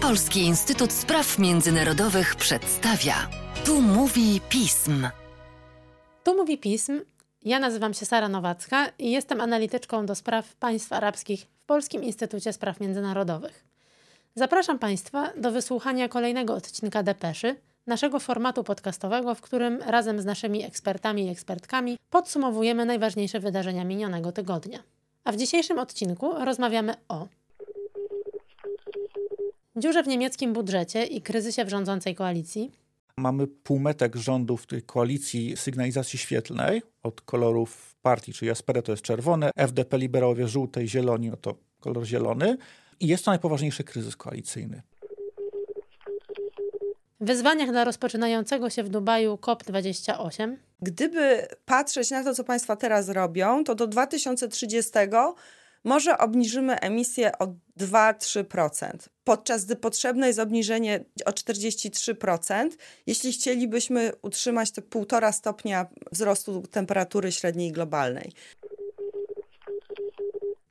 Polski Instytut Spraw Międzynarodowych przedstawia. Tu mówi pism. Tu mówi pism. Ja nazywam się Sara Nowacka i jestem analityczką do spraw państw arabskich w Polskim Instytucie Spraw Międzynarodowych. Zapraszam Państwa do wysłuchania kolejnego odcinka Depeszy, naszego formatu podcastowego, w którym razem z naszymi ekspertami i ekspertkami podsumowujemy najważniejsze wydarzenia minionego tygodnia. A w dzisiejszym odcinku rozmawiamy o dziurze w niemieckim budżecie i kryzysie w rządzącej koalicji. Mamy półmetek rządów tej koalicji sygnalizacji świetlnej od kolorów partii, czyli SPD to jest czerwone, FDP, liberałowie żółte i zieloni no to kolor zielony. I jest to najpoważniejszy kryzys koalicyjny. Wyzwaniach dla rozpoczynającego się w Dubaju COP28. Gdyby patrzeć na to, co państwa teraz robią, to do 2030 może obniżymy emisję o 2-3%, podczas gdy potrzebne jest obniżenie o 43%, jeśli chcielibyśmy utrzymać to 1,5 stopnia wzrostu temperatury średniej globalnej.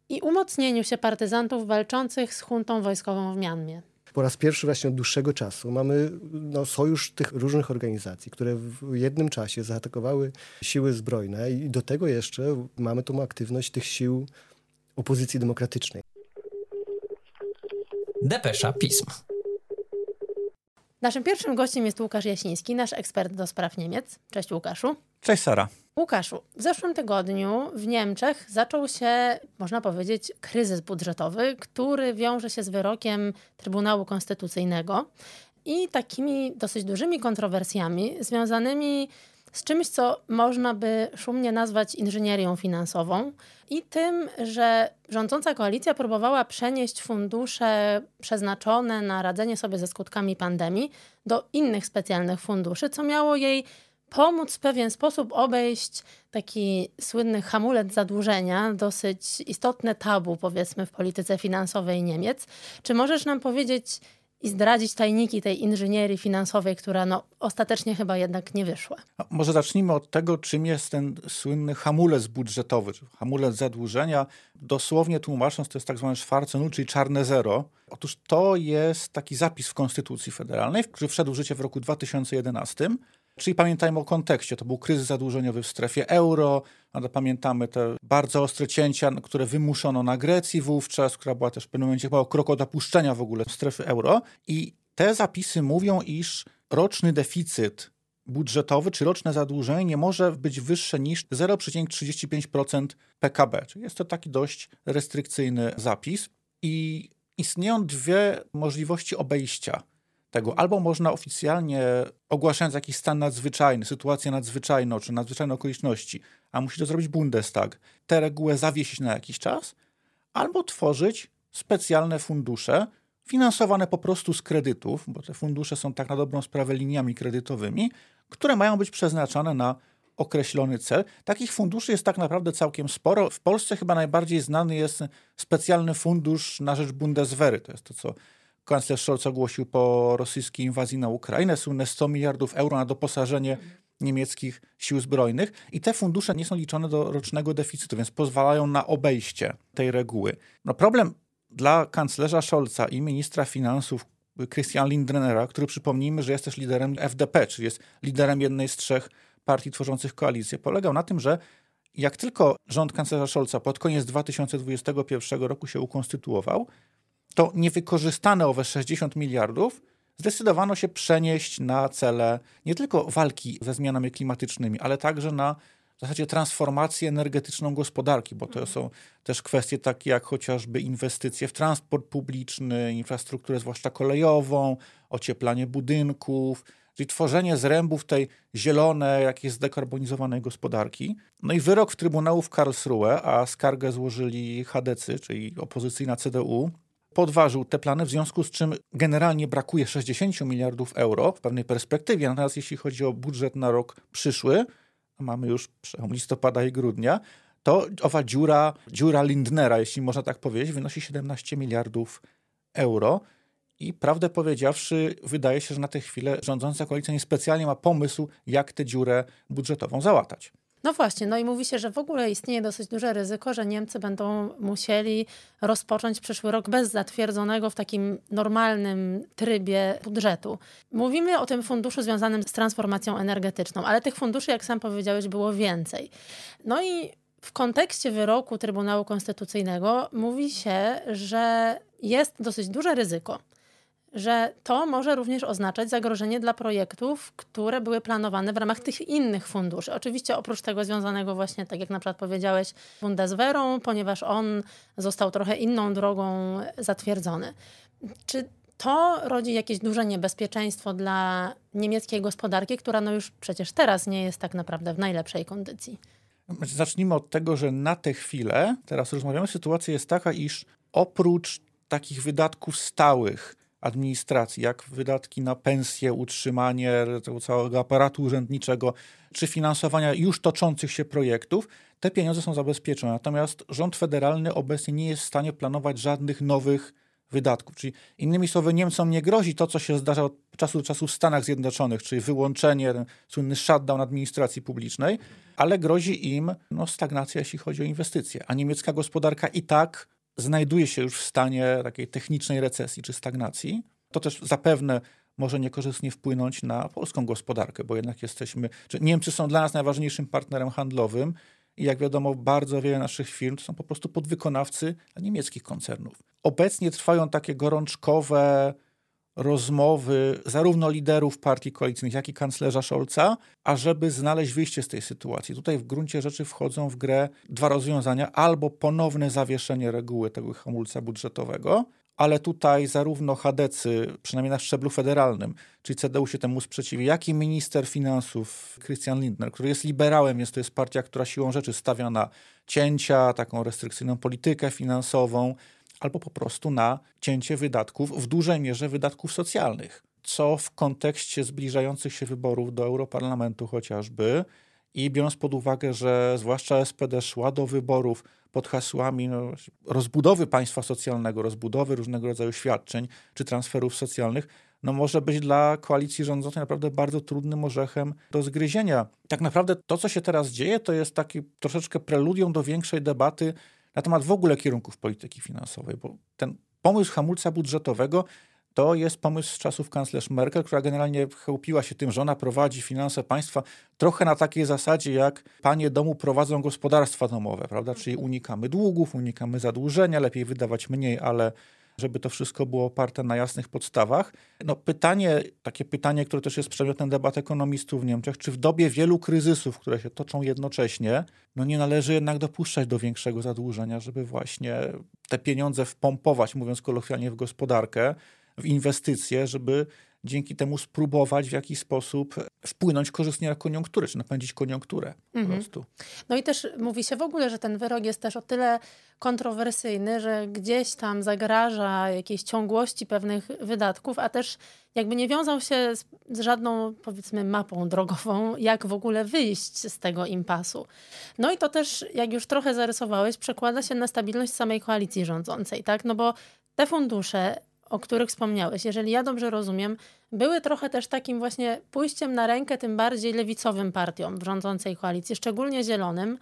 I umocnieniu się partyzantów walczących z huntą wojskową w Mianmie po raz pierwszy właśnie od dłuższego czasu mamy no, sojusz tych różnych organizacji, które w jednym czasie zaatakowały siły zbrojne i do tego jeszcze mamy tą aktywność tych sił opozycji demokratycznej. Depesza Pism. Naszym pierwszym gościem jest Łukasz Jasiński, nasz ekspert do spraw Niemiec. Cześć Łukaszu. Cześć Sara. Łukaszu, w zeszłym tygodniu w Niemczech zaczął się, można powiedzieć, kryzys budżetowy, który wiąże się z wyrokiem Trybunału Konstytucyjnego i takimi dosyć dużymi kontrowersjami związanymi z czymś, co można by szumnie nazwać inżynierią finansową i tym, że rządząca koalicja próbowała przenieść fundusze przeznaczone na radzenie sobie ze skutkami pandemii do innych specjalnych funduszy, co miało jej pomóc w pewien sposób obejść taki słynny hamulec zadłużenia, dosyć istotne tabu, powiedzmy, w polityce finansowej Niemiec. Czy możesz nam powiedzieć i zdradzić tajniki tej inżynierii finansowej, która no, ostatecznie chyba jednak nie wyszła? A może zacznijmy od tego, czym jest ten słynny hamulec budżetowy, hamulec zadłużenia. Dosłownie tłumacząc, to jest tak zwane szwarce czyli czarne zero. Otóż to jest taki zapis w Konstytucji Federalnej, który wszedł w życie w roku 2011 Czyli pamiętajmy o kontekście. To był kryzys zadłużeniowy w strefie euro, ale pamiętamy te bardzo ostre cięcia, które wymuszono na Grecji wówczas, która była też w pewnym momencie chyba krok od opuszczenia w ogóle strefy euro. I te zapisy mówią, iż roczny deficyt budżetowy czy roczne zadłużenie nie może być wyższe niż 0,35% PKB. Czyli jest to taki dość restrykcyjny zapis. I istnieją dwie możliwości obejścia tego. Albo można oficjalnie, ogłaszając jakiś stan nadzwyczajny, sytuację nadzwyczajną czy nadzwyczajne okoliczności, a musi to zrobić Bundestag, tę regułę zawiesić na jakiś czas, albo tworzyć specjalne fundusze finansowane po prostu z kredytów, bo te fundusze są tak na dobrą sprawę liniami kredytowymi, które mają być przeznaczane na określony cel. Takich funduszy jest tak naprawdę całkiem sporo. W Polsce chyba najbardziej znany jest specjalny fundusz na rzecz Bundeswehry. To jest to, co kanclerz Scholz ogłosił po rosyjskiej inwazji na Ukrainę słynne 100 miliardów euro na doposażenie niemieckich sił zbrojnych i te fundusze nie są liczone do rocznego deficytu, więc pozwalają na obejście tej reguły. No problem dla kanclerza Scholza i ministra finansów Christian Lindnera, który przypomnijmy, że jest też liderem FDP, czyli jest liderem jednej z trzech partii tworzących koalicję, polegał na tym, że jak tylko rząd kanclerza Scholza pod koniec 2021 roku się ukonstytuował, to niewykorzystane owe 60 miliardów zdecydowano się przenieść na cele nie tylko walki ze zmianami klimatycznymi, ale także na w zasadzie transformację energetyczną gospodarki, bo to są też kwestie takie jak chociażby inwestycje w transport publiczny, infrastrukturę zwłaszcza kolejową, ocieplanie budynków, czyli tworzenie zrębów tej zielonej, jakiej zdekarbonizowanej gospodarki. No i wyrok w Trybunału w Karlsruhe, a skargę złożyli HDC, czyli opozycyjna CDU, podważył te plany, w związku z czym generalnie brakuje 60 miliardów euro w pewnej perspektywie. Natomiast jeśli chodzi o budżet na rok przyszły, mamy już listopada i grudnia, to owa dziura, dziura Lindnera, jeśli można tak powiedzieć, wynosi 17 miliardów euro. I prawdę powiedziawszy, wydaje się, że na tę chwilę rządząca koalicja niespecjalnie ma pomysł, jak tę dziurę budżetową załatać. No właśnie, no i mówi się, że w ogóle istnieje dosyć duże ryzyko, że Niemcy będą musieli rozpocząć przyszły rok bez zatwierdzonego w takim normalnym trybie budżetu. Mówimy o tym funduszu związanym z transformacją energetyczną, ale tych funduszy, jak sam powiedziałeś, było więcej. No i w kontekście wyroku Trybunału Konstytucyjnego mówi się, że jest dosyć duże ryzyko, że to może również oznaczać zagrożenie dla projektów, które były planowane w ramach tych innych funduszy. Oczywiście oprócz tego związanego właśnie, tak jak na przykład powiedziałeś, Bundeswehrą, ponieważ on został trochę inną drogą zatwierdzony. Czy to rodzi jakieś duże niebezpieczeństwo dla niemieckiej gospodarki, która no już przecież teraz nie jest tak naprawdę w najlepszej kondycji? Zacznijmy od tego, że na tę chwilę, teraz rozmawiamy, sytuacja jest taka, iż oprócz takich wydatków stałych, administracji, jak wydatki na pensje, utrzymanie tego całego aparatu urzędniczego, czy finansowania już toczących się projektów, te pieniądze są zabezpieczone. Natomiast rząd federalny obecnie nie jest w stanie planować żadnych nowych wydatków. Czyli innymi słowy, Niemcom nie grozi to, co się zdarza od czasu do czasu w Stanach Zjednoczonych, czyli wyłączenie, słynny shutdown administracji publicznej, ale grozi im no, stagnacja, jeśli chodzi o inwestycje. A niemiecka gospodarka i tak znajduje się już w stanie takiej technicznej recesji czy stagnacji. To też zapewne może niekorzystnie wpłynąć na polską gospodarkę, bo jednak jesteśmy, czy Niemcy są dla nas najważniejszym partnerem handlowym i jak wiadomo, bardzo wiele naszych firm to są po prostu podwykonawcy niemieckich koncernów. Obecnie trwają takie gorączkowe rozmowy zarówno liderów partii koalicyjnych, jak i kanclerza Scholza, ażeby znaleźć wyjście z tej sytuacji. Tutaj w gruncie rzeczy wchodzą w grę dwa rozwiązania: albo ponowne zawieszenie reguły tego hamulca budżetowego, ale tutaj zarówno chadecy, przynajmniej na szczeblu federalnym, czyli CDU się temu sprzeciwi, jak i minister finansów Christian Lindner, który jest liberałem, więc to jest partia, która siłą rzeczy stawia na cięcia, taką restrykcyjną politykę finansową, albo po prostu na cięcie wydatków, w dużej mierze wydatków socjalnych, co w kontekście zbliżających się wyborów do Europarlamentu chociażby i biorąc pod uwagę, że zwłaszcza SPD szła do wyborów pod hasłami no, rozbudowy państwa socjalnego, rozbudowy różnego rodzaju świadczeń czy transferów socjalnych, no może być dla koalicji rządzącej naprawdę bardzo trudnym orzechem do zgryzienia. Tak naprawdę to, co się teraz dzieje, to jest taki troszeczkę preludium do większej debaty na temat w ogóle kierunków polityki finansowej, bo ten pomysł hamulca budżetowego to jest pomysł z czasów kanclerz Merkel, która generalnie chełpiła się tym, że ona prowadzi finanse państwa trochę na takiej zasadzie, jak panie domu prowadzą gospodarstwa domowe, prawda? Czyli unikamy długów, unikamy zadłużenia, lepiej wydawać mniej, ale żeby to wszystko było oparte na jasnych podstawach. No pytanie, takie pytanie, które też jest przedmiotem debat ekonomistów w Niemczech, czy w dobie wielu kryzysów, które się toczą jednocześnie, no nie należy jednak dopuszczać do większego zadłużenia, żeby właśnie te pieniądze wpompować, mówiąc kolokwialnie, w gospodarkę, w inwestycje, żeby dzięki temu spróbować w jakiś sposób wpłynąć korzystnie na koniunkturę, czy napędzić koniunkturę po mhm. prostu. No i też mówi się w ogóle, że ten wyrok jest też o tyle kontrowersyjny, że gdzieś tam zagraża jakiejś ciągłości pewnych wydatków, a też jakby nie wiązał się z, z żadną, powiedzmy, mapą drogową, jak w ogóle wyjść z tego impasu. No i to też, jak już trochę zarysowałeś, przekłada się na stabilność samej koalicji rządzącej, tak? No bo te fundusze o których wspomniałeś, jeżeli ja dobrze rozumiem, były trochę też takim właśnie pójściem na rękę tym bardziej lewicowym partiom w rządzącej koalicji, szczególnie zielonym,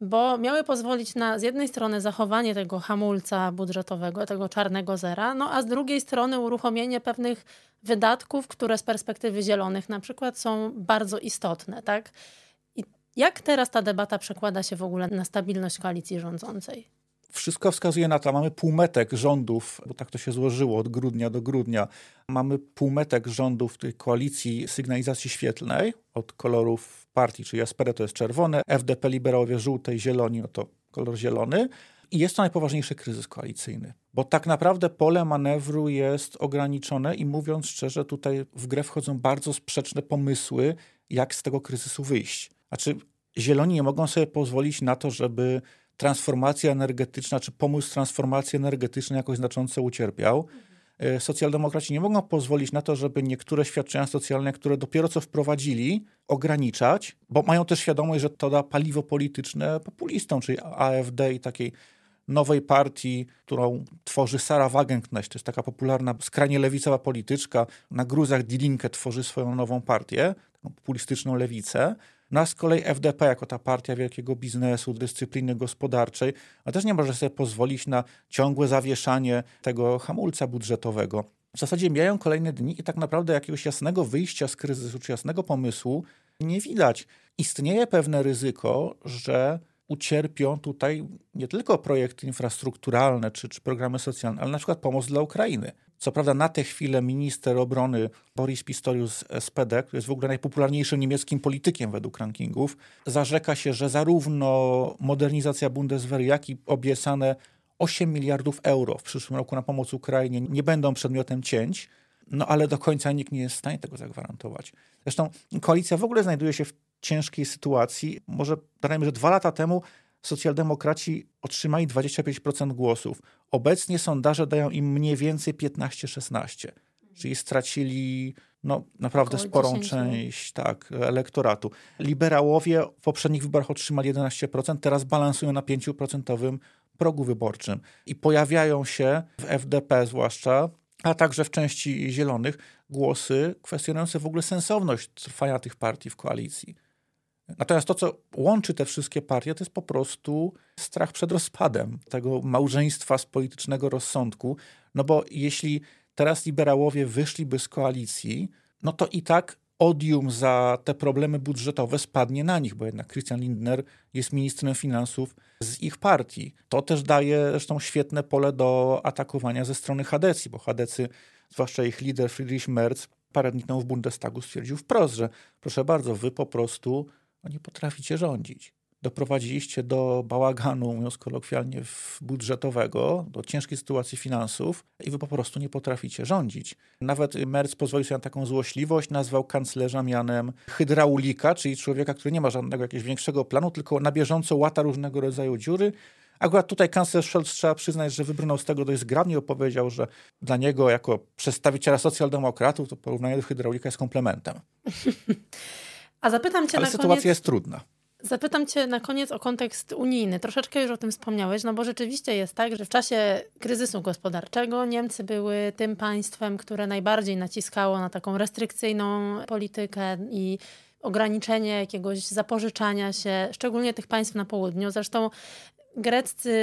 bo miały pozwolić na z jednej strony zachowanie tego hamulca budżetowego, tego czarnego zera, no a z drugiej strony uruchomienie pewnych wydatków, które z perspektywy zielonych na przykład są bardzo istotne, tak? Jak teraz ta debata przekłada się w ogóle na stabilność koalicji rządzącej? Wszystko wskazuje na to, mamy półmetek rządów, bo tak to się złożyło od grudnia do grudnia. Mamy półmetek rządów tej koalicji sygnalizacji świetlnej od kolorów partii, czyli SPD to jest czerwone, FDP, liberałowie żółte i zieloni no to kolor zielony. I jest to najpoważniejszy kryzys koalicyjny, bo tak naprawdę pole manewru jest ograniczone i mówiąc szczerze, tutaj w grę wchodzą bardzo sprzeczne pomysły, jak z tego kryzysu wyjść. Znaczy, zieloni nie mogą sobie pozwolić na to, żeby transformacja energetyczna, czy pomysł transformacji energetycznej jakoś znacząco ucierpiał. E, socjaldemokraci nie mogą pozwolić na to, żeby niektóre świadczenia socjalne, które dopiero co wprowadzili, ograniczać, bo mają też świadomość, że to da paliwo polityczne populistom, czyli AfD i takiej nowej partii, którą tworzy Sara Wagenknecht, to jest taka popularna, skrajnie lewicowa polityczka. Na gruzach Die Linke tworzy swoją nową partię, populistyczną lewicę No a z kolei FDP, jako ta partia wielkiego biznesu, dyscypliny gospodarczej, a też nie może sobie pozwolić na ciągłe zawieszanie tego hamulca budżetowego. W zasadzie mijają kolejne dni i tak naprawdę jakiegoś jasnego wyjścia z kryzysu, czy jasnego pomysłu nie widać. Istnieje pewne ryzyko, że ucierpią tutaj nie tylko projekty infrastrukturalne czy, czy programy socjalne, ale na przykład pomoc dla Ukrainy. Co prawda na tę chwilę minister obrony Boris Pistorius SPD, który jest w ogóle najpopularniejszym niemieckim politykiem według rankingów, zarzeka się, że zarówno modernizacja Bundeswehry, jak i obiecane 8 miliardów euro w przyszłym roku na pomoc Ukrainie nie będą przedmiotem cięć, no ale do końca nikt nie jest w stanie tego zagwarantować. Zresztą koalicja w ogóle znajduje się w ciężkiej sytuacji. Może dodajmy, że dwa lata temu socjaldemokraci otrzymali 25% głosów. Obecnie sondaże dają im mniej więcej 15-16, czyli stracili no, naprawdę Około sporą 10, część tak, elektoratu. Liberałowie w poprzednich wyborach otrzymali 11%, teraz balansują na 5% progu wyborczym. I pojawiają się w FDP zwłaszcza, a także w części zielonych, głosy kwestionujące w ogóle sensowność trwania tych partii w koalicji. Natomiast to, co łączy te wszystkie partie, to jest po prostu strach przed rozpadem tego małżeństwa z politycznego rozsądku. No bo jeśli teraz liberałowie wyszliby z koalicji, no to i tak odium za te problemy budżetowe spadnie na nich, bo jednak Christian Lindner jest ministrem finansów z ich partii. To też daje zresztą świetne pole do atakowania ze strony Hadecji, bo Hadecy, zwłaszcza ich lider Friedrich Merz, parę dni temu w Bundestagu stwierdził wprost, że proszę bardzo, wy po prostu nie potraficie rządzić. Doprowadziliście do bałaganu, mówiąc kolokwialnie, budżetowego, do ciężkiej sytuacji finansów i wy po prostu nie potraficie rządzić. Nawet Merz pozwolił sobie na taką złośliwość, nazwał kanclerza mianem hydraulika, czyli człowieka, który nie ma żadnego jakiegoś większego planu, tylko na bieżąco łata różnego rodzaju dziury. Akurat tutaj kanclerz Scholz trzeba przyznać, że wybrnął z tego dość zgrabnie, opowiedział, że dla niego jako przedstawiciela socjaldemokratów to porównanie do hydraulika jest komplementem. A zapytam cię Ale na sytuacja koniec... jest trudna. Zapytam Cię na koniec o kontekst unijny. Troszeczkę już o tym wspomniałeś, no bo rzeczywiście jest tak, że w czasie kryzysu gospodarczego Niemcy były tym państwem, które najbardziej naciskało na taką restrykcyjną politykę i ograniczenie jakiegoś zapożyczania się, szczególnie tych państw na południu. Zresztą greccy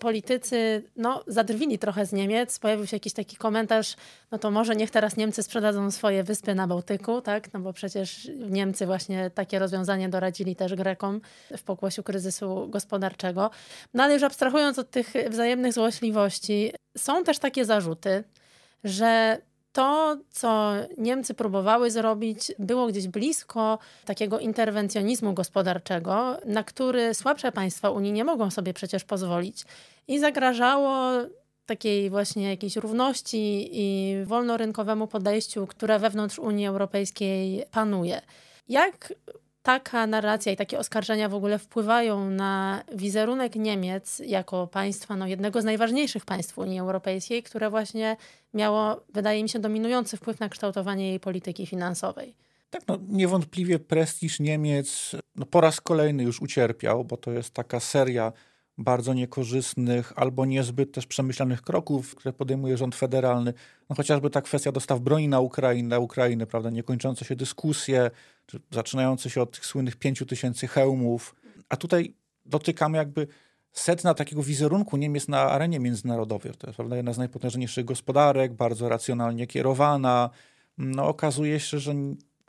politycy no, zadrwili trochę z Niemiec. Pojawił się jakiś taki komentarz, no to może niech teraz Niemcy sprzedadzą swoje wyspy na Bałtyku, tak? No bo przecież Niemcy właśnie takie rozwiązanie doradzili też Grekom w pokłosiu kryzysu gospodarczego. No ale już abstrahując od tych wzajemnych złośliwości, są też takie zarzuty, że to, co Niemcy próbowały zrobić, było gdzieś blisko takiego interwencjonizmu gospodarczego, na który słabsze państwa Unii nie mogą sobie przecież pozwolić. I zagrażało takiej właśnie jakiejś równości i wolnorynkowemu podejściu, które wewnątrz Unii Europejskiej panuje. Jak taka narracja i takie oskarżenia w ogóle wpływają na wizerunek Niemiec jako państwa, no jednego z najważniejszych państw Unii Europejskiej, które właśnie miało, wydaje mi się, dominujący wpływ na kształtowanie jej polityki finansowej. Tak, no, niewątpliwie prestiż Niemiec no, po raz kolejny już ucierpiał, bo to jest taka seria bardzo niekorzystnych albo niezbyt też przemyślanych kroków, które podejmuje rząd federalny. No chociażby ta kwestia dostaw broni na Ukrainę, na Ukrainę prawda, niekończące się dyskusje, zaczynające się od tych słynnych pięciu tysięcy hełmów. A tutaj dotykamy jakby setna takiego wizerunku Niemiec na arenie międzynarodowej. To jest prawda, jedna z najpotężniejszych gospodarek, bardzo racjonalnie kierowana. No, okazuje się, że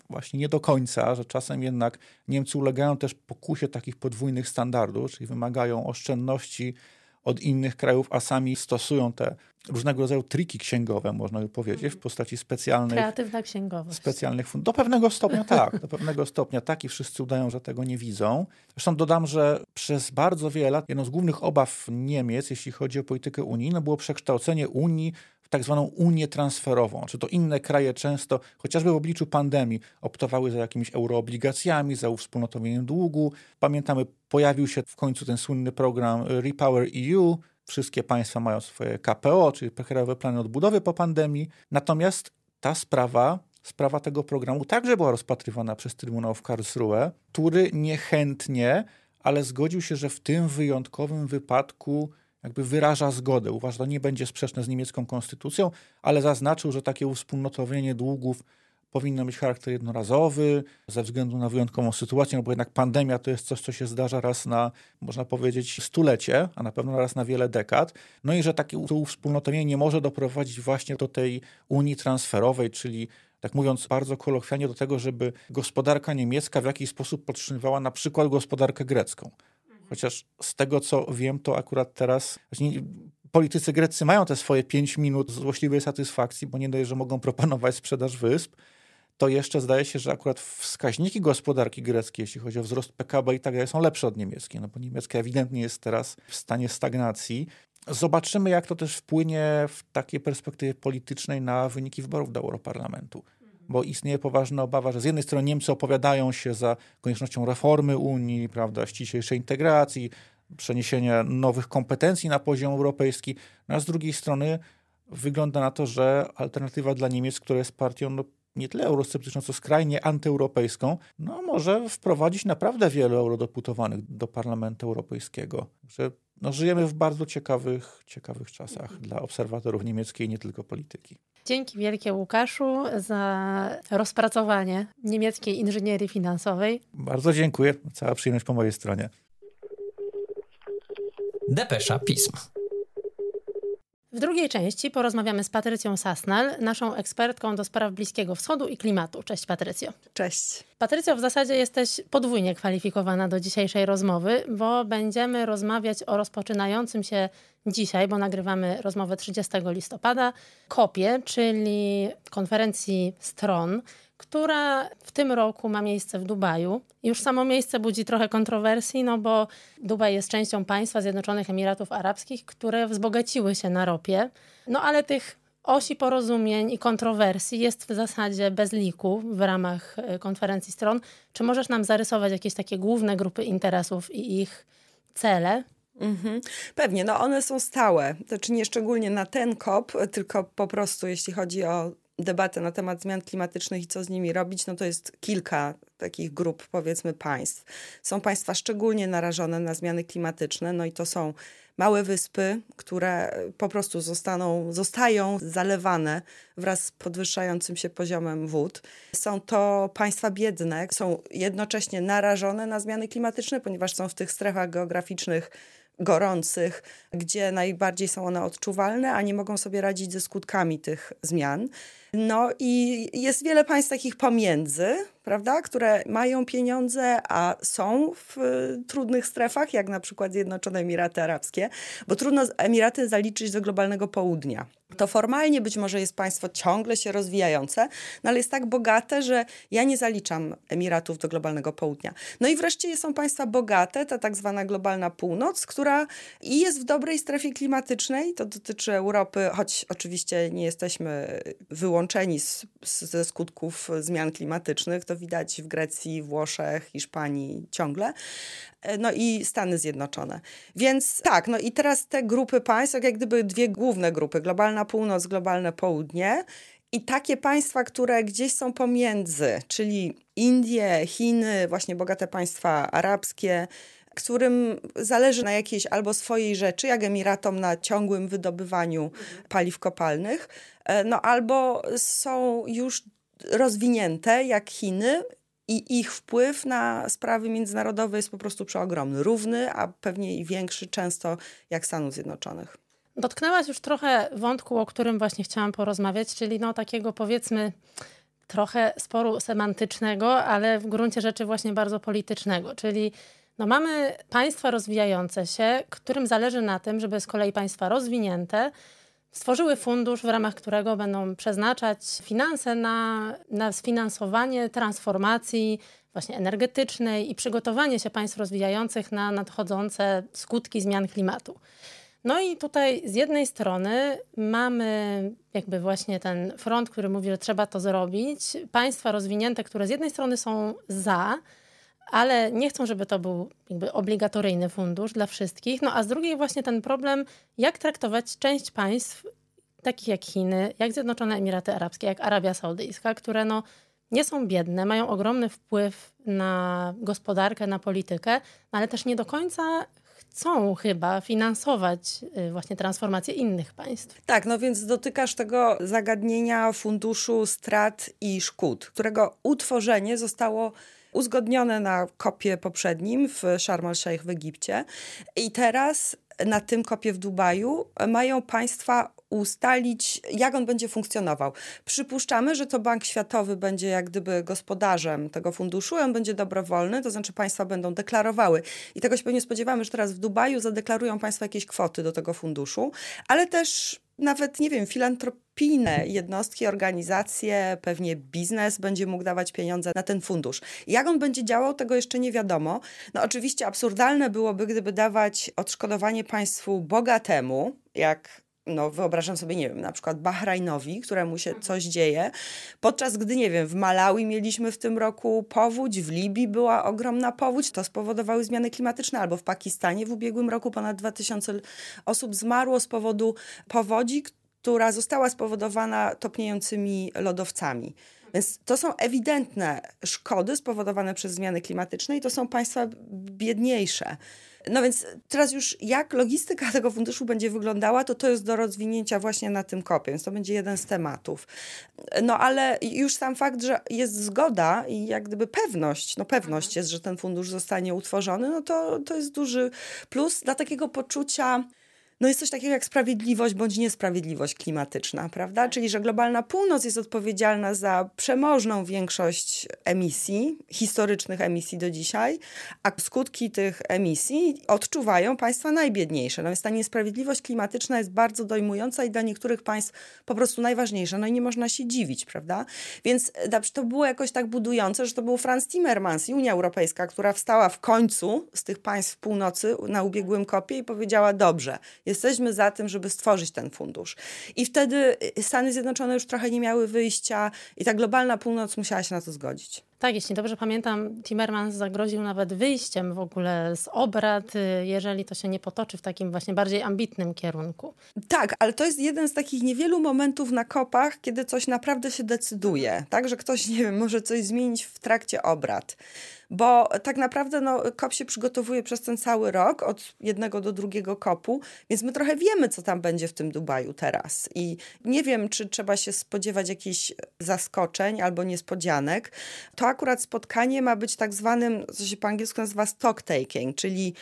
właśnie nie do końca, że czasem jednak Niemcy ulegają też pokusie takich podwójnych standardów, czyli wymagają oszczędności od innych krajów, a sami stosują te różnego rodzaju triki księgowe, można by powiedzieć, w postaci specjalnych... Kreatywna księgowość. Specjalnych fund. Do pewnego stopnia tak, do pewnego stopnia tak i wszyscy udają, że tego nie widzą. Zresztą dodam, że przez bardzo wiele lat jedną z głównych obaw Niemiec, jeśli chodzi o politykę unijną, było przekształcenie Unii tak zwaną unię transferową. Czy to inne kraje często, chociażby w obliczu pandemii, optowały za jakimiś euroobligacjami, za uwspólnotowieniem długu. Pamiętamy, pojawił się w końcu ten słynny program Repower EU. Wszystkie państwa mają swoje KPO, czyli krajowe plany odbudowy po pandemii. Natomiast ta sprawa sprawa tego programu także była rozpatrywana przez Trybunał w Karlsruhe, który niechętnie, ale zgodził się, że w tym wyjątkowym wypadku jakby wyraża zgodę. Uważa, że to nie będzie sprzeczne z niemiecką konstytucją, ale zaznaczył, że takie uwspólnotowienie długów powinno mieć charakter jednorazowy ze względu na wyjątkową sytuację, no bo jednak pandemia to jest coś, co się zdarza raz na, można powiedzieć, stulecie, a na pewno raz na wiele dekad. No i że takie uwspólnotowienie nie może doprowadzić właśnie do tej unii transferowej, czyli tak mówiąc bardzo kolokwialnie, do tego, żeby gospodarka niemiecka w jakiś sposób podtrzymywała na przykład gospodarkę grecką. Chociaż z tego, co wiem, to akurat teraz politycy greccy mają te swoje pięć minut złośliwej satysfakcji, bo nie dość, że mogą proponować sprzedaż wysp, to jeszcze zdaje się, że akurat wskaźniki gospodarki greckiej, jeśli chodzi o wzrost PKB i tak dalej, są lepsze od niemieckiej, no bo niemiecka ewidentnie jest teraz w stanie stagnacji. Zobaczymy, jak to też wpłynie w takiej perspektywie politycznej na wyniki wyborów do Europarlamentu. Bo istnieje poważna obawa, że z jednej strony Niemcy opowiadają się za koniecznością reformy Unii, prawda, ściślejszej integracji, przeniesienia nowych kompetencji na poziom europejski, no a z drugiej strony wygląda na to, że alternatywa dla Niemiec, która jest partią no, nie tyle eurosceptyczną, co skrajnie antyeuropejską, no może wprowadzić naprawdę wielu eurodeputowanych do Parlamentu Europejskiego. Że no, żyjemy w bardzo ciekawych, ciekawych czasach dla obserwatorów niemieckiej nie tylko polityki. Dzięki wielkie Łukaszu za rozpracowanie niemieckiej inżynierii finansowej. Bardzo dziękuję. Cała przyjemność po mojej stronie. Depesza Pism. W drugiej części porozmawiamy z Patrycją Sasnal, naszą ekspertką do spraw Bliskiego Wschodu i klimatu. Cześć Patrycjo. Cześć. Patrycjo, w zasadzie jesteś podwójnie kwalifikowana do dzisiejszej rozmowy, bo będziemy rozmawiać o rozpoczynającym się dzisiaj, bo nagrywamy rozmowę 30 listopada, kopie, czyli konferencji stron która w tym roku ma miejsce w Dubaju. Już samo miejsce budzi trochę kontrowersji, no bo Dubaj jest częścią państwa Zjednoczonych Emiratów Arabskich, które wzbogaciły się na ropie. No ale tych osi porozumień i kontrowersji jest w zasadzie bez liku w ramach e, konferencji stron. Czy możesz nam zarysować jakieś takie główne grupy interesów i ich cele? Mhm. Pewnie, no one są stałe, znaczy nie szczególnie na ten COP, tylko po prostu jeśli chodzi o debatę na temat zmian klimatycznych i co z nimi robić, no to jest kilka takich grup, powiedzmy, państw. Są państwa szczególnie narażone na zmiany klimatyczne, no i to są małe wyspy, które po prostu zostaną, zostają zalewane wraz z podwyższającym się poziomem wód. Są to państwa biedne, są jednocześnie narażone na zmiany klimatyczne, ponieważ są w tych strefach geograficznych gorących, gdzie najbardziej są one odczuwalne, a nie mogą sobie radzić ze skutkami tych zmian. No i jest wiele państw takich pomiędzy, prawda, które mają pieniądze, a są w y, trudnych strefach, jak na przykład Zjednoczone Emiraty Arabskie, bo trudno Emiraty zaliczyć do globalnego południa. To formalnie być może jest państwo ciągle się rozwijające, no ale jest tak bogate, że ja nie zaliczam Emiratów do globalnego południa. No i wreszcie są państwa bogate, ta tak zwana globalna północ, która i jest w dobrej strefie klimatycznej, to dotyczy Europy, choć oczywiście nie jesteśmy wyłączeni z, z, ze skutków zmian klimatycznych, to widać w Grecji, Włoszech, Hiszpanii ciągle. E, no i Stany Zjednoczone. Więc tak, no i teraz te grupy państw, jak gdyby dwie główne grupy, globalna północ, globalne południe. I takie państwa, które gdzieś są pomiędzy, czyli Indie, Chiny, właśnie bogate państwa arabskie, którym zależy na jakiejś albo swojej rzeczy, jak Emiratom na ciągłym wydobywaniu paliw kopalnych, no albo są już rozwinięte, jak Chiny, i ich wpływ na sprawy międzynarodowe jest po prostu przeogromny, równy, a pewnie i większy często jak Stanów Zjednoczonych. Dotknęłaś już trochę wątku, o którym właśnie chciałam porozmawiać, czyli no takiego powiedzmy trochę sporu semantycznego, ale w gruncie rzeczy właśnie bardzo politycznego, czyli no mamy państwa rozwijające się, którym zależy na tym, żeby z kolei państwa rozwinięte stworzyły fundusz, w ramach którego będą przeznaczać finanse na, na sfinansowanie transformacji właśnie energetycznej i przygotowanie się państw rozwijających na nadchodzące skutki zmian klimatu. No i tutaj z jednej strony mamy jakby właśnie ten front, który mówi, że trzeba to zrobić. Państwa rozwinięte, które z jednej strony są za, ale nie chcą, żeby to był jakby obligatoryjny fundusz dla wszystkich. No a z drugiej właśnie ten problem, jak traktować część państw, takich jak Chiny, jak Zjednoczone Emiraty Arabskie, jak Arabia Saudyjska, które no nie są biedne, mają ogromny wpływ na gospodarkę, na politykę, no ale też nie do końca chcą chyba finansować y, właśnie transformację innych państw. Tak, no więc dotykasz tego zagadnienia funduszu strat i szkód, którego utworzenie zostało uzgodnione na kopie poprzednim w Sharm el-Sheikh w Egipcie. I teraz na tym kopie w Dubaju mają państwa ustalić, jak on będzie funkcjonował. Przypuszczamy, że to Bank Światowy będzie jak gdyby gospodarzem tego funduszu on będzie dobrowolny, to znaczy państwa będą deklarowały. I tego się pewnie spodziewamy, że teraz w Dubaju zadeklarują państwa jakieś kwoty do tego funduszu, ale też nawet, nie wiem, filantropijne jednostki, organizacje, pewnie biznes będzie mógł dawać pieniądze na ten fundusz. Jak on będzie działał, tego jeszcze nie wiadomo. No oczywiście absurdalne byłoby, gdyby dawać odszkodowanie państwu bogatemu, jak no wyobrażam sobie, nie wiem, na przykład Bahrajnowi, któremu się mhm. coś dzieje, podczas gdy, nie wiem, w Malawi mieliśmy w tym roku powódź, w Libii była ogromna powódź, to spowodowały zmiany klimatyczne, albo w Pakistanie w ubiegłym roku ponad 2000 osób zmarło z powodu powodzi, która została spowodowana topniejącymi lodowcami. Więc to są ewidentne szkody spowodowane przez zmiany klimatyczne i to są państwa biedniejsze. No więc teraz już jak logistyka tego funduszu będzie wyglądała, to to jest do rozwinięcia właśnie na tym kopie, więc to będzie jeden z tematów. No ale już sam fakt, że jest zgoda i jak gdyby pewność, no pewność jest, że ten fundusz zostanie utworzony, no to, to jest duży plus dla takiego poczucia no jest coś takiego jak sprawiedliwość bądź niesprawiedliwość klimatyczna, prawda? Czyli, że globalna północ jest odpowiedzialna za przemożną większość emisji, historycznych emisji do dzisiaj, a skutki tych emisji odczuwają państwa najbiedniejsze. No więc ta niesprawiedliwość klimatyczna jest bardzo dojmująca i dla niektórych państw po prostu najważniejsza. No i nie można się dziwić, prawda? Więc to było jakoś tak budujące, że to był Franz Timmermans i Unia Europejska, która wstała w końcu z tych państw północy na ubiegłym kopie i powiedziała, dobrze, Jesteśmy za tym, żeby stworzyć ten fundusz. I wtedy Stany Zjednoczone już trochę nie miały wyjścia i ta globalna północ musiała się na to zgodzić. Tak, jeśli dobrze pamiętam, Timmermans zagroził nawet wyjściem w ogóle z obrad, y, jeżeli to się nie potoczy w takim właśnie bardziej ambitnym kierunku. Tak, ale to jest jeden z takich niewielu momentów na kopach, kiedy coś naprawdę się decyduje, tak, że ktoś, nie wiem, może coś zmienić w trakcie obrad bo tak naprawdę no, kop się przygotowuje przez ten cały rok, od jednego do drugiego kopu, więc my trochę wiemy, co tam będzie w tym Dubaju teraz. I nie wiem, czy trzeba się spodziewać jakichś zaskoczeń albo niespodzianek. To akurat spotkanie ma być tak zwanym, co się po angielsku nazywa stock taking, czyli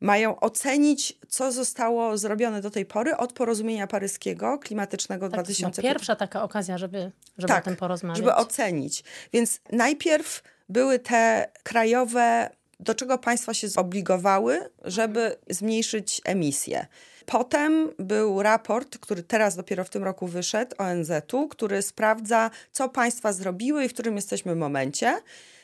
mają ocenić, co zostało zrobione do tej pory od porozumienia paryskiego klimatycznego tak, 2005. To pierwsza taka okazja, żeby, żeby tak, o tym porozmawiać. żeby ocenić. Więc najpierw były te krajowe, do czego państwa się zobligowały, żeby zmniejszyć emisje. Potem był raport, który teraz dopiero w tym roku wyszedł, ONZ-u, który sprawdza, co państwa zrobiły i w którym jesteśmy momencie.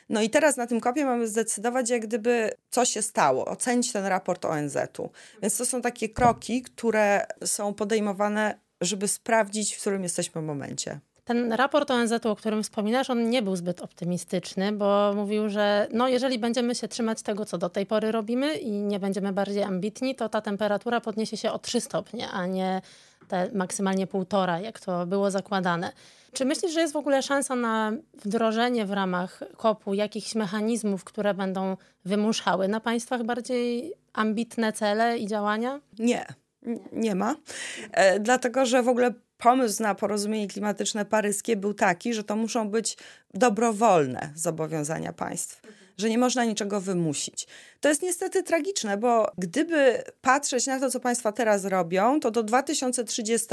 No i teraz na tym kopie mamy zdecydować, jak gdyby co się stało, ocenić ten raport ONZ-u. Więc to są takie kroki, które są podejmowane, żeby sprawdzić, w którym jesteśmy momencie. Ten raport ONZ-u, o którym wspominasz, on nie był zbyt optymistyczny, bo mówił, że no, jeżeli będziemy się trzymać tego, co do tej pory robimy i nie będziemy bardziej ambitni, to ta temperatura podniesie się o 3 stopnie, a nie te maksymalnie półtora, jak to było zakładane. Czy myślisz, że jest w ogóle szansa na wdrożenie w ramach kopu jakichś mechanizmów, które będą wymuszały na państwach bardziej ambitne cele i działania? Nie, nie ma. E, dlatego, że w ogóle pomysł na porozumienie klimatyczne paryskie był taki, że to muszą być dobrowolne zobowiązania państw, że nie można niczego wymusić. To jest niestety tragiczne, bo gdyby patrzeć na to, co państwa teraz robią, to do 2030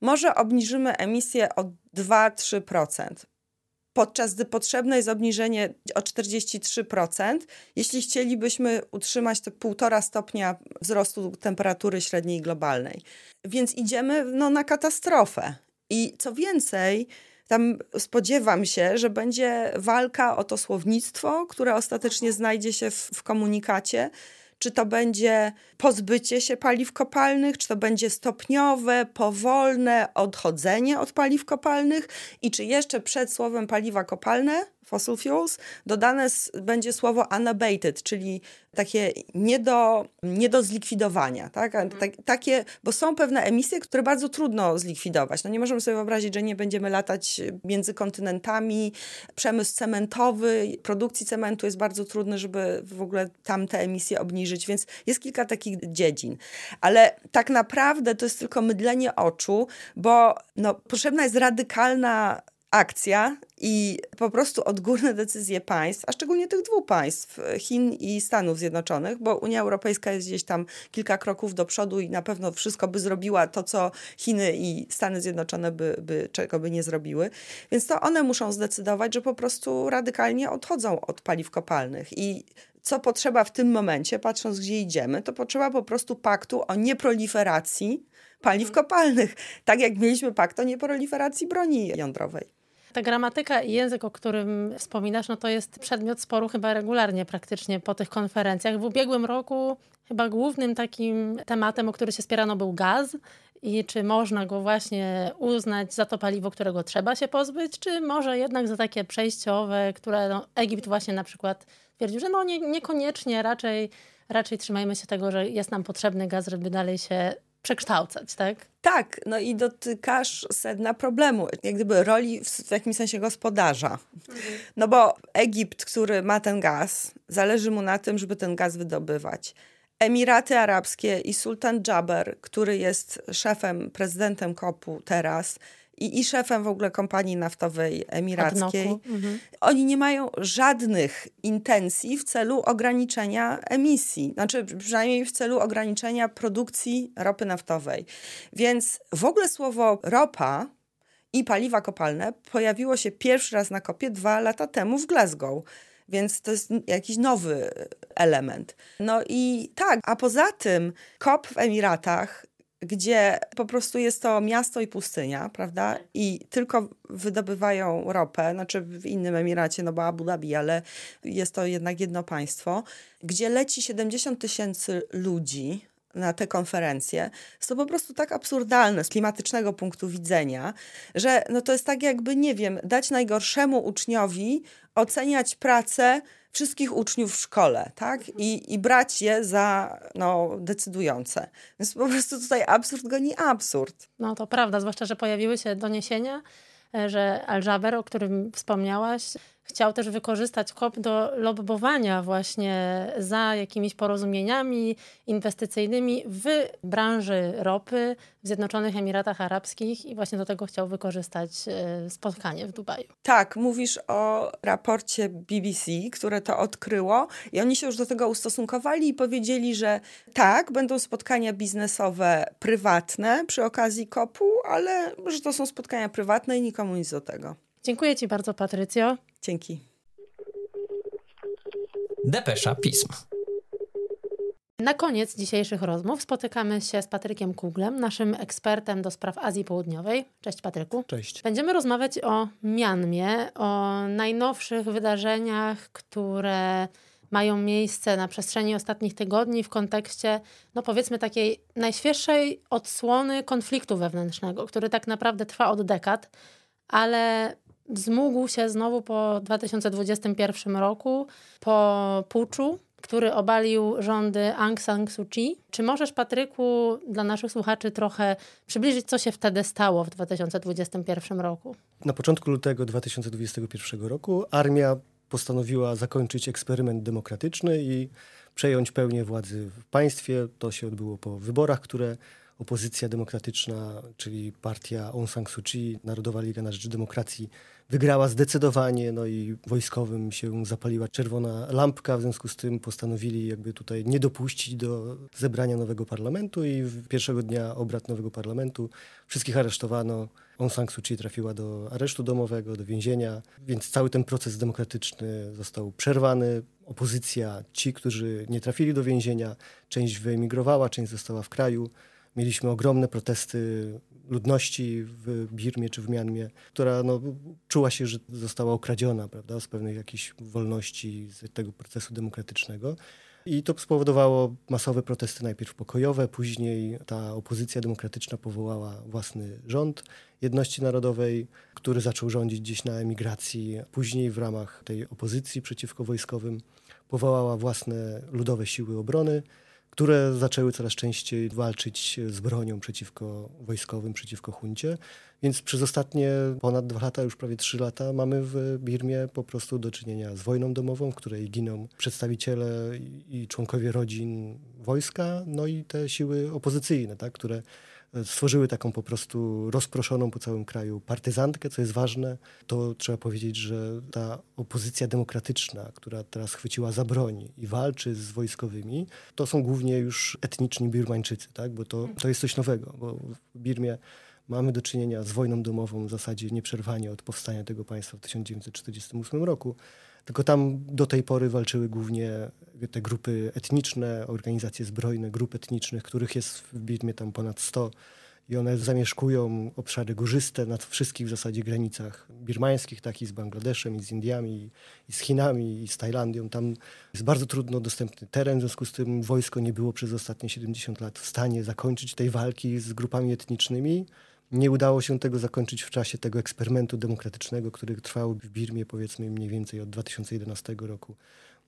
może obniżymy emisję o 2-3% podczas gdy potrzebne jest obniżenie o 43%, jeśli chcielibyśmy utrzymać to 1,5 stopnia wzrostu temperatury średniej globalnej. Więc idziemy no, na katastrofę. I co więcej, tam spodziewam się, że będzie walka o to słownictwo, które ostatecznie znajdzie się w, w komunikacie, czy to będzie pozbycie się paliw kopalnych, czy to będzie stopniowe, powolne odchodzenie od paliw kopalnych? I czy jeszcze przed słowem paliwa kopalne fossil fuels, dodane będzie słowo unabated, czyli takie nie do, nie do zlikwidowania. Tak? tak? takie, bo są pewne emisje, które bardzo trudno zlikwidować. No nie możemy sobie wyobrazić, że nie będziemy latać między kontynentami. Przemysł cementowy, produkcji cementu jest bardzo trudny, żeby w ogóle tam te emisje obniżyć, więc jest kilka takich dziedzin. Ale tak naprawdę to jest tylko mydlenie oczu, bo no, potrzebna jest radykalna akcja i po prostu odgórne decyzje państw, a szczególnie tych dwóch państw, Chin i Stanów Zjednoczonych, bo Unia Europejska jest gdzieś tam kilka kroków do przodu i na pewno wszystko by zrobiła to, co Chiny i Stany Zjednoczone by, by czego by nie zrobiły. Więc to one muszą zdecydować, że po prostu radykalnie odchodzą od paliw kopalnych i co potrzeba w tym momencie, patrząc gdzie idziemy, to potrzeba po prostu paktu o nieproliferacji paliw mhm. kopalnych, tak jak mieliśmy pakt o nieproliferacji broni jądrowej. Ta gramatyka i język, o którym wspominasz, no to jest przedmiot sporu chyba regularnie praktycznie po tych konferencjach. W ubiegłym roku chyba głównym takim tematem, o który się spierano był gaz i czy można go właśnie uznać za to paliwo, którego trzeba się pozbyć, czy może jednak za takie przejściowe, które no, Egipt właśnie na przykład twierdził, że no nie, niekoniecznie, raczej, raczej trzymajmy się tego, że jest nam potrzebny gaz, żeby dalej się przekształcać, tak? Tak, no i dotykasz sedna problemu, jak gdyby roli w, w jakimś sensie gospodarza. No bo Egipt, który ma ten gaz, zależy mu na tym, żeby ten gaz wydobywać. Emiraty Arabskie i Sultan Jaber, który jest szefem, prezydentem kopu teraz, i, i szefem w ogóle kompanii naftowej emirackiej. Mhm. Oni nie mają żadnych intencji w celu ograniczenia emisji, znaczy przynajmniej w celu ograniczenia produkcji ropy naftowej. Więc w ogóle słowo ropa i paliwa kopalne pojawiło się pierwszy raz na kopie dwa lata temu w Glasgow. Więc to jest jakiś nowy element. No i tak, a poza tym COP w Emiratach gdzie po prostu jest to miasto i pustynia, prawda? I tylko wydobywają ropę, znaczy w innym Emiracie, no bo Abu Dhabi, ale jest to jednak jedno państwo, gdzie leci 70 tysięcy ludzi na te konferencje, jest to po prostu tak absurdalne z klimatycznego punktu widzenia, że no to jest tak jakby, nie wiem, dać najgorszemu uczniowi oceniać pracę wszystkich uczniów w szkole, tak? I, i brać je za no, decydujące. Więc po prostu tutaj absurd goni absurd. No to prawda, zwłaszcza, że pojawiły się doniesienia, e, że Al-Jaber, o którym wspomniałaś, chciał też wykorzystać KOP do lobbowania właśnie za jakimiś porozumieniami inwestycyjnymi w branży ropy w Zjednoczonych Emiratach Arabskich i właśnie do tego chciał wykorzystać e, spotkanie w Dubaju. Tak, mówisz o raporcie BBC, które to odkryło i oni się już do tego ustosunkowali i powiedzieli, że tak, będą spotkania biznesowe prywatne przy okazji kopu, ale że to są spotkania prywatne i nikomu nic do tego. Dziękuję Ci bardzo, Patrycjo. Dzięki. Depesza Pism. Na koniec dzisiejszych rozmów spotykamy się z Patrykiem Kuglem, naszym ekspertem do spraw Azji Południowej. Cześć Patryku. Cześć. Będziemy rozmawiać o Mianmie, o najnowszych wydarzeniach, które mają miejsce na przestrzeni ostatnich tygodni w kontekście, no powiedzmy, takiej najświeższej odsłony konfliktu wewnętrznego, który tak naprawdę trwa od dekad, ale wzmógł się znowu po 2021 roku, po puczu, który obalił rządy Aung San Suu Kyi. Czy możesz, Patryku, dla naszych słuchaczy trochę przybliżyć, co się wtedy stało w 2021 roku? Na początku lutego 2021 roku armia postanowiła zakończyć eksperyment demokratyczny i przejąć pełnię władzy w państwie. To się odbyło po wyborach, które opozycja demokratyczna, czyli partia Aung San Suu Kyi, Narodowa Liga na Rzecz Demokracji, wygrała zdecydowanie, no i wojskowym się zapaliła czerwona lampka, w związku z tym postanowili jakby tutaj nie dopuścić do zebrania nowego parlamentu i pierwszego dnia obrad nowego parlamentu wszystkich aresztowano. Aung San Suu Kyi trafiła do aresztu domowego, do więzienia, więc cały ten proces demokratyczny został przerwany. Opozycja, ci, którzy nie trafili do więzienia, część wyemigrowała, część została w kraju. Mieliśmy ogromne protesty ludności w Birmie czy w Mianmie, która no, czuła się, że została okradziona prawda, z pewnych jakichś wolności, z tego procesu demokratycznego. I to spowodowało masowe protesty, najpierw pokojowe, później ta opozycja demokratyczna powołała własny rząd jedności narodowej, który zaczął rządzić gdzieś na emigracji. Później w ramach tej opozycji przeciwko wojskowym powołała własne ludowe siły obrony, które zaczęły coraz częściej walczyć z bronią przeciwko wojskowym, przeciwko huncie. Więc przez ostatnie ponad dwa lata, już prawie trzy lata, mamy w Birmie po prostu do czynienia z wojną domową, w której giną przedstawiciele i członkowie rodzin wojska, no i te siły opozycyjne, tak, które stworzyły taką po prostu rozproszoną po całym kraju partyzantkę, co jest ważne. To trzeba powiedzieć, że ta opozycja demokratyczna, która teraz chwyciła za broń i walczy z wojskowymi, to są głównie już etniczni Birmańczycy, tak? bo to, to jest coś nowego, bo w Birmie mamy do czynienia z wojną domową w zasadzie nieprzerwanie od powstania tego państwa w 1948 roku. Tylko tam do tej pory walczyły głównie te grupy etniczne, organizacje zbrojne grup etnicznych, których jest w Birmie tam ponad 100 i one zamieszkują obszary górzyste na wszystkich w zasadzie granicach birmańskich, tak i z Bangladeszem, i z Indiami, i z Chinami, i z Tajlandią. Tam jest bardzo trudno dostępny teren, w związku z tym wojsko nie było przez ostatnie 70 lat w stanie zakończyć tej walki z grupami etnicznymi. Nie udało się tego zakończyć w czasie tego eksperymentu demokratycznego, który trwał w Birmie powiedzmy mniej więcej od 2011 roku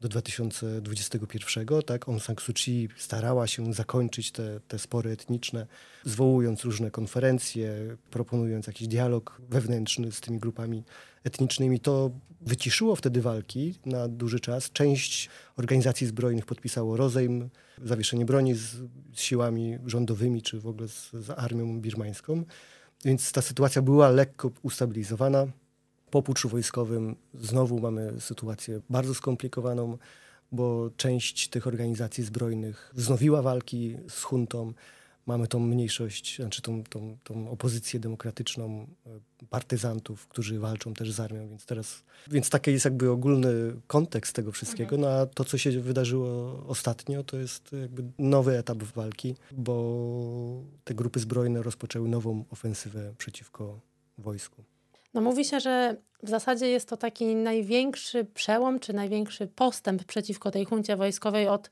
do 2021. Tak? Aung San Suu Kyi starała się zakończyć te, te spory etniczne, zwołując różne konferencje, proponując jakiś dialog wewnętrzny z tymi grupami etnicznymi. To wyciszyło wtedy walki na duży czas. Część organizacji zbrojnych podpisało rozejm, zawieszenie broni z, z siłami rządowymi, czy w ogóle z, z armią birmańską. Więc ta sytuacja była lekko ustabilizowana. Po puczu wojskowym znowu mamy sytuację bardzo skomplikowaną, bo część tych organizacji zbrojnych wznowiła walki z huntą. Mamy tą mniejszość, znaczy tą, tą, tą opozycję demokratyczną e, partyzantów, którzy walczą też z armią, więc teraz, więc taki jest jakby ogólny kontekst tego wszystkiego, no a to, co się wydarzyło ostatnio, to jest jakby nowy etap walki, bo te grupy zbrojne rozpoczęły nową ofensywę przeciwko wojsku. No mówi się, że w zasadzie jest to taki największy przełom, czy największy postęp przeciwko tej huncie wojskowej od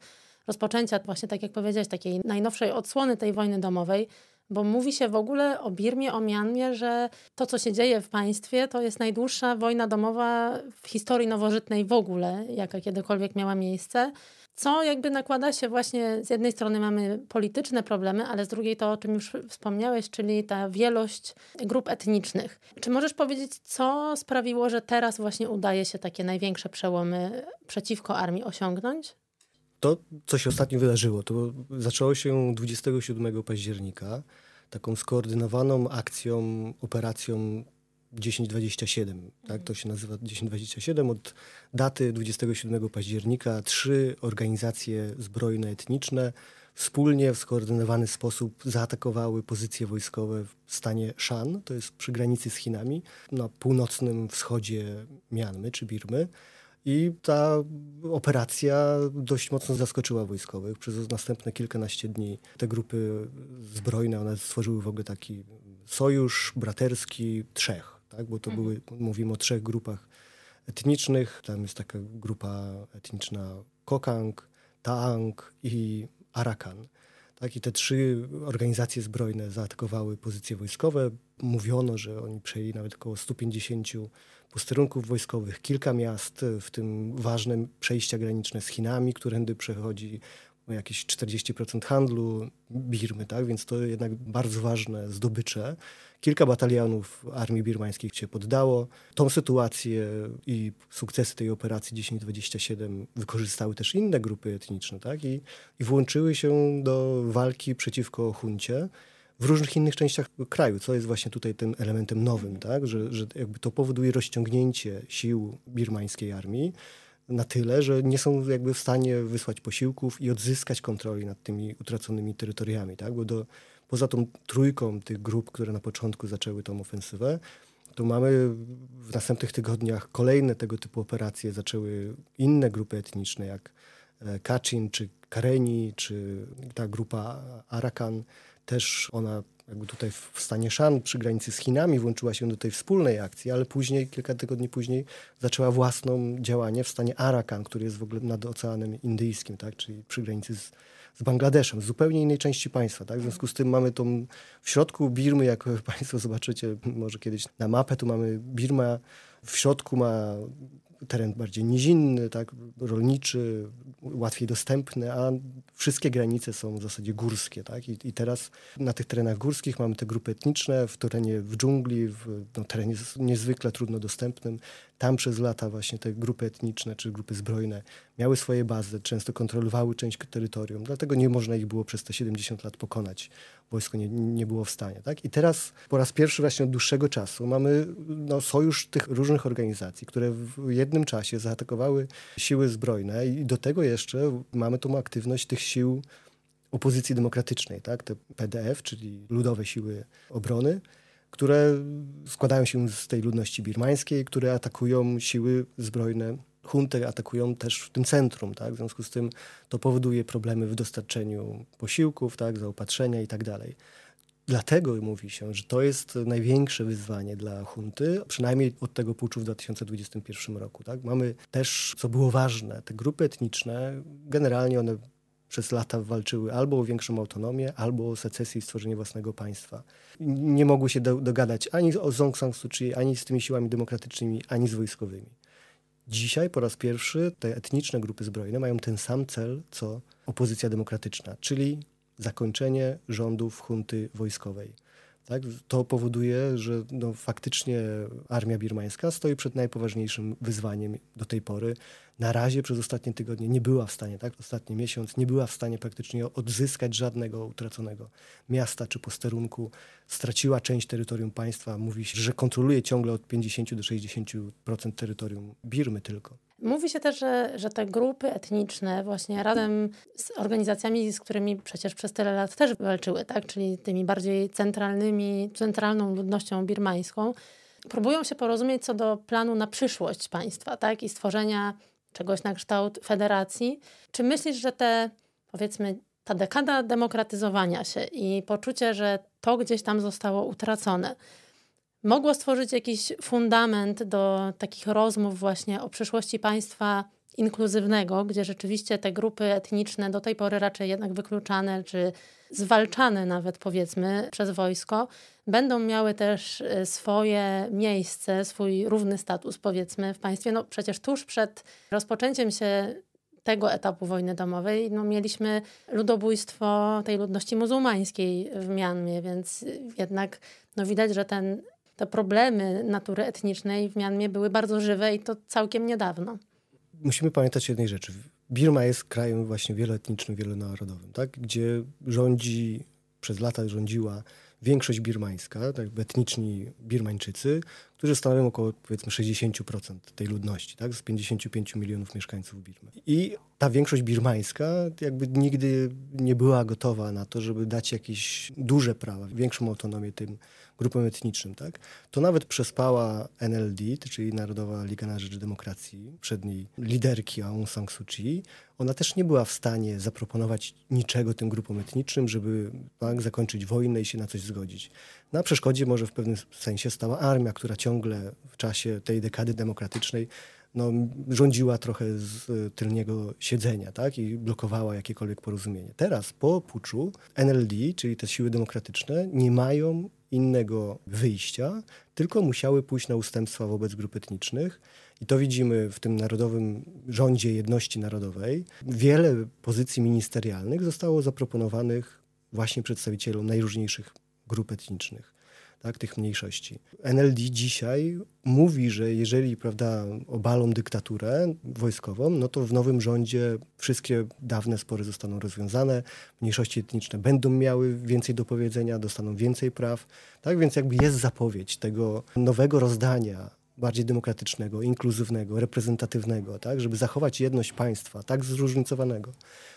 rozpoczęcia właśnie, tak jak powiedziałeś, takiej najnowszej odsłony tej wojny domowej, bo mówi się w ogóle o Birmie, o Mianmie, że to, co się dzieje w państwie, to jest najdłuższa wojna domowa w historii nowożytnej w ogóle, jaka kiedykolwiek miała miejsce co jakby nakłada się właśnie, z jednej strony mamy polityczne problemy, ale z drugiej to, o czym już wspomniałeś, czyli ta wielość grup etnicznych. Czy możesz powiedzieć, co sprawiło, że teraz właśnie udaje się takie największe przełomy przeciwko armii osiągnąć? To, co się ostatnio wydarzyło, to zaczęło się 27 października taką skoordynowaną akcją, operacją 1027, tak? To się nazywa 1027. Od daty 27 października trzy organizacje zbrojne etniczne wspólnie w skoordynowany sposób zaatakowały pozycje wojskowe w stanie Shan, to jest przy granicy z Chinami, na północnym wschodzie Mianmy czy Birmy. I ta operacja dość mocno zaskoczyła wojskowych. Przez następne kilkanaście dni te grupy zbrojne, one stworzyły w ogóle taki sojusz braterski trzech tak? bo to mhm. były, mówimy o trzech grupach etnicznych. Tam jest taka grupa etniczna Kokang, Taang i Arakan. Tak? I te trzy organizacje zbrojne zaatakowały pozycje wojskowe. Mówiono, że oni przejęli nawet około 150 posterunków wojskowych, kilka miast, w tym ważne przejścia graniczne z Chinami, którędy przechodzi jakieś 40% handlu Birmy, tak? więc to jednak bardzo ważne zdobycze. Kilka batalionów armii birmańskiej się poddało. Tą sytuację i sukcesy tej operacji 1027 wykorzystały też inne grupy etniczne tak? I, i włączyły się do walki przeciwko huncie w różnych innych częściach kraju, co jest właśnie tutaj tym elementem nowym, tak? że, że jakby to powoduje rozciągnięcie sił birmańskiej armii na tyle, że nie są jakby w stanie wysłać posiłków i odzyskać kontroli nad tymi utraconymi terytoriami, tak? Bo do, poza tą trójką tych grup, które na początku zaczęły tą ofensywę, to mamy w następnych tygodniach kolejne tego typu operacje. Zaczęły inne grupy etniczne, jak e, Kachin, czy Kareni, czy ta grupa Arakan, Też ona jakby tutaj w stanie Shan przy granicy z Chinami włączyła się do tej wspólnej akcji, ale później, kilka tygodni później zaczęła własną działanie w stanie Arakan, który jest w ogóle nad Oceanem Indyjskim, tak? czyli przy granicy z, z Bangladeszem, z zupełnie innej części państwa. Tak? W związku z tym mamy tą w środku Birmy, jak Państwo zobaczycie może kiedyś na mapę, tu mamy Birma, w środku ma teren bardziej nizinny, tak, rolniczy, łatwiej dostępny, a wszystkie granice są w zasadzie górskie. Tak? I, I, teraz na tych terenach górskich mamy te grupy etniczne, w terenie w dżungli, w no, terenie niezwykle trudno dostępnym. Tam przez lata właśnie te grupy etniczne czy grupy zbrojne miały swoje bazy, często kontrolowały część terytorium, dlatego nie można ich było przez te 70 lat pokonać. Wojsko nie, nie było w stanie. Tak? I teraz po raz pierwszy właśnie od dłuższego czasu mamy no, sojusz tych różnych organizacji, które w jednym czasie zaatakowały siły zbrojne i do tego jeszcze mamy tą aktywność tych sił opozycji demokratycznej, tak? te PDF, czyli Ludowe Siły Obrony, które składają się z tej ludności birmańskiej, które atakują siły zbrojne hunty atakują też w tym centrum, tak? W związku z tym to powoduje problemy w dostarczeniu posiłków, tak? zaopatrzenia i tak dalej. Dlatego mówi się, że to jest największe wyzwanie dla hunty, przynajmniej od tego puczu w 2021 roku. Tak? Mamy też, co było ważne, te grupy etniczne, generalnie one przez lata walczyły albo o większą autonomię, albo o secesję i stworzenie własnego państwa. Nie mogły się do, dogadać ani o Aung San Suu Kyi, ani z tymi siłami demokratycznymi, ani z wojskowymi. Dzisiaj po raz pierwszy te etniczne grupy zbrojne mają ten sam cel, co opozycja demokratyczna, czyli zakończenie rządów hunty wojskowej. Tak? To powoduje, że no, faktycznie armia birmańska stoi przed najpoważniejszym wyzwaniem do tej pory. Na razie przez ostatnie tygodnie nie była w stanie, tak? ostatni miesiąc nie była w stanie praktycznie odzyskać żadnego utraconego miasta czy posterunku. Straciła część terytorium państwa. Mówi się, że kontroluje ciągle od 50 do 60% terytorium Birmy tylko. Mówi się też, że, że te grupy etniczne właśnie razem z organizacjami, z którymi przecież przez tyle lat też walczyły, tak? czyli tymi bardziej centralnymi, centralną ludnością birmańską, próbują się porozumieć co do planu na przyszłość państwa tak? i stworzenia czegoś na kształt federacji. Czy myślisz, że te, powiedzmy, ta dekada demokratyzowania się i poczucie, że to gdzieś tam zostało utracone, mogło stworzyć jakiś fundament do takich rozmów właśnie o przyszłości państwa inkluzywnego, gdzie rzeczywiście te grupy etniczne do tej pory raczej jednak wykluczane czy zwalczane nawet powiedzmy przez wojsko, będą miały też e, swoje miejsce, swój równy status powiedzmy w państwie. No przecież tuż przed rozpoczęciem się tego etapu wojny domowej no, mieliśmy ludobójstwo tej ludności muzułmańskiej w Mianmie, więc jednak no, widać, że ten te problemy natury etnicznej w Mianmie były bardzo żywe i to całkiem niedawno. Musimy pamiętać jednej rzeczy. Birma jest krajem właśnie wieloetnicznym, wielonarodowym, tak? gdzie rządzi, przez lata rządziła większość birmańska, tak, etniczni Birmańczycy, którzy stanowią około powiedzmy 60% tej ludności, tak, z 55 milionów mieszkańców Birmy. I ta większość birmańska jakby nigdy nie była gotowa na to, żeby dać jakieś duże prawa, większą autonomię tym grupom etnicznym, tak? To nawet przespała NLD, czyli Narodowa Liga na Rzecz Demokracji, przedniej liderki Aung San Suu Kyi. Ona też nie była w stanie zaproponować niczego tym grupom etnicznym, żeby tak, zakończyć wojnę i się na coś zgodzić. Na przeszkodzie może w pewnym sensie stała armia, która ciągle w czasie tej dekady demokratycznej no, rządziła trochę z y, tylniego siedzenia tak? i blokowała jakiekolwiek porozumienie. Teraz po puczu NLD, czyli te siły demokratyczne, nie mają innego wyjścia, tylko musiały pójść na ustępstwa wobec grup etnicznych. I to widzimy w tym Narodowym Rządzie Jedności Narodowej. Wiele pozycji ministerialnych zostało zaproponowanych właśnie przedstawicielom najróżniejszych grup etnicznych tak, tych mniejszości. NLD dzisiaj mówi, że jeżeli prawda, obalą dyktaturę wojskową, no to w nowym rządzie wszystkie dawne spory zostaną rozwiązane, mniejszości etniczne będą miały więcej do powiedzenia, dostaną więcej praw. Tak więc jakby jest zapowiedź tego nowego rozdania bardziej demokratycznego, inkluzywnego, reprezentatywnego, tak, żeby zachować jedność państwa, tak zróżnicowanego.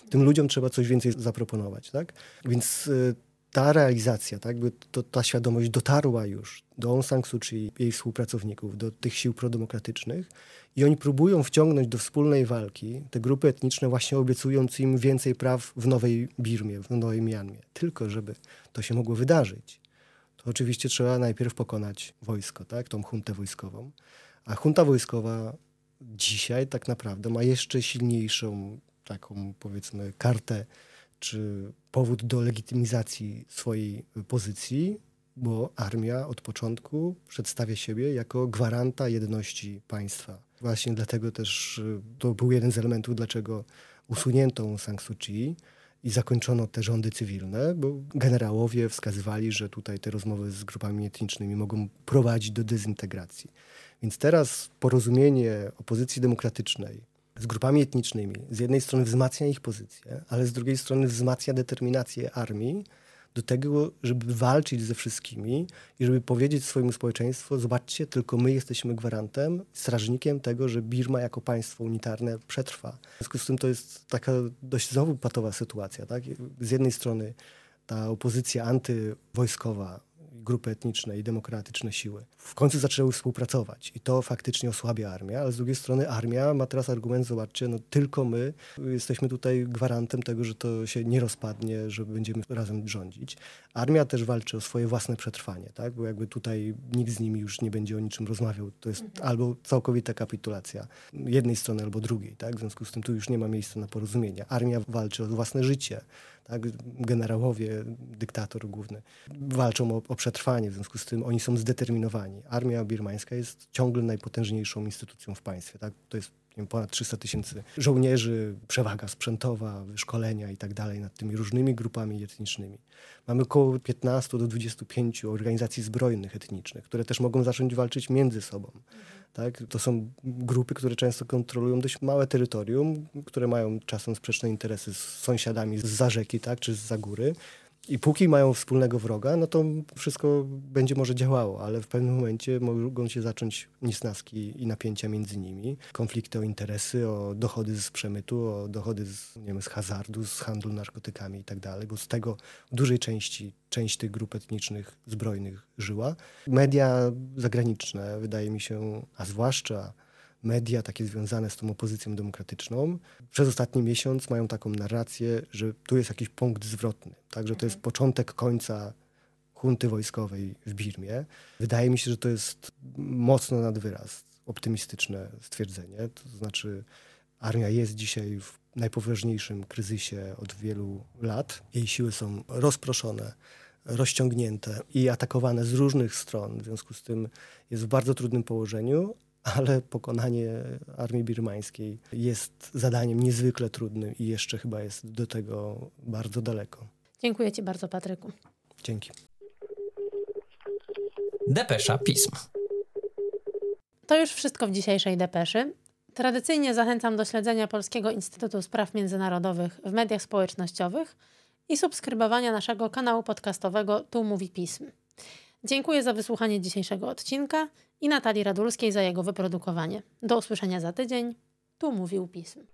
Tym ludziom trzeba coś więcej zaproponować, tak? Więc y, ta realizacja, tak, by to, ta świadomość dotarła już do Aung San Suu Kyi, jej współpracowników, do tych sił prodemokratycznych i oni próbują wciągnąć do wspólnej walki te grupy etniczne, właśnie obiecując im więcej praw w Nowej Birmie, w Nowej Mianmie. Tylko żeby to się mogło wydarzyć, to oczywiście trzeba najpierw pokonać wojsko, tak, tą huntę wojskową. A hunta wojskowa dzisiaj tak naprawdę ma jeszcze silniejszą taką, powiedzmy, kartę czy powód do legitymizacji swojej pozycji, bo armia od początku przedstawia siebie jako gwaranta jedności państwa. Właśnie dlatego też y, to był jeden z elementów, dlaczego usunięto Sang Suu Kyi i zakończono te rządy cywilne, bo generałowie wskazywali, że tutaj te rozmowy z grupami etnicznymi mogą prowadzić do dezintegracji. Więc teraz porozumienie opozycji demokratycznej z grupami etnicznymi z jednej strony wzmacnia ich pozycję, ale z drugiej strony wzmacnia determinację armii do tego, żeby walczyć ze wszystkimi i żeby powiedzieć swojemu społeczeństwu, zobaczcie, tylko my jesteśmy gwarantem, strażnikiem tego, że Birma jako państwo unitarne przetrwa. W związku z tym to jest taka dość znowu patowa sytuacja. Tak? Z jednej strony ta opozycja antywojskowa grupy etniczne i demokratyczne siły w końcu zaczęły współpracować i to faktycznie osłabia armię, ale z drugiej strony armia ma teraz argument, zobaczcie, no tylko my jesteśmy tutaj gwarantem tego, że to się nie rozpadnie, że będziemy razem rządzić. Armia też walczy o swoje własne przetrwanie, tak? bo jakby tutaj nikt z nimi już nie będzie o niczym rozmawiał. To jest mhm. albo całkowita kapitulacja jednej strony albo drugiej. Tak? W związku z tym tu już nie ma miejsca na porozumienia. Armia walczy o własne życie, tak? Generałowie, dyktator główny walczą o, o, przetrwanie, w związku z tym oni są zdeterminowani. Armia birmańska jest ciągle najpotężniejszą instytucją w państwie. Tak? To jest ponad 300 tysięcy żołnierzy, przewaga sprzętowa, szkolenia i tak dalej nad tymi różnymi grupami etnicznymi. Mamy około 15 do 25 organizacji zbrojnych etnicznych, które też mogą zacząć walczyć między sobą. Tak? To są grupy, które często kontrolują dość małe terytorium, które mają czasem sprzeczne interesy z sąsiadami z za rzeki tak? czy z za góry. I póki mają wspólnego wroga, no to wszystko będzie może działało, ale w pewnym momencie mogą się zacząć niesnaski i napięcia między nimi. Konflikty o interesy, o dochody z przemytu, o dochody z, nie wiem, z hazardu, z handlu narkotykami i tak dalej, bo z tego w dużej części część tych grup etnicznych zbrojnych żyła. Media zagraniczne, wydaje mi się, a zwłaszcza media takie związane z tą opozycją demokratyczną przez ostatni miesiąc mają taką narrację, że tu jest jakiś punkt zwrotny, tak, że to jest mhm. początek końca hunty wojskowej w Birmie. Wydaje mi się, że to jest mocno nad wyraz optymistyczne stwierdzenie. To znaczy armia jest dzisiaj w najpoważniejszym kryzysie od wielu lat. Jej siły są rozproszone, rozciągnięte i atakowane z różnych stron. W związku z tym jest w bardzo trudnym położeniu, ale pokonanie armii birmańskiej jest zadaniem niezwykle trudnym i jeszcze chyba jest do tego bardzo daleko. Dziękuję Ci bardzo, Patryku. Dzięki. Depesza Pism. To już wszystko w dzisiejszej depeszy. Tradycyjnie zachęcam do śledzenia Polskiego Instytutu Spraw Międzynarodowych w mediach społecznościowych i subskrybowania naszego kanału podcastowego Tu Mówi Pism. Dziękuję za wysłuchanie dzisiejszego odcinka i Natalii Radulskiej za jego wyprodukowanie. Do usłyszenia za tydzień. Tu mówił pism.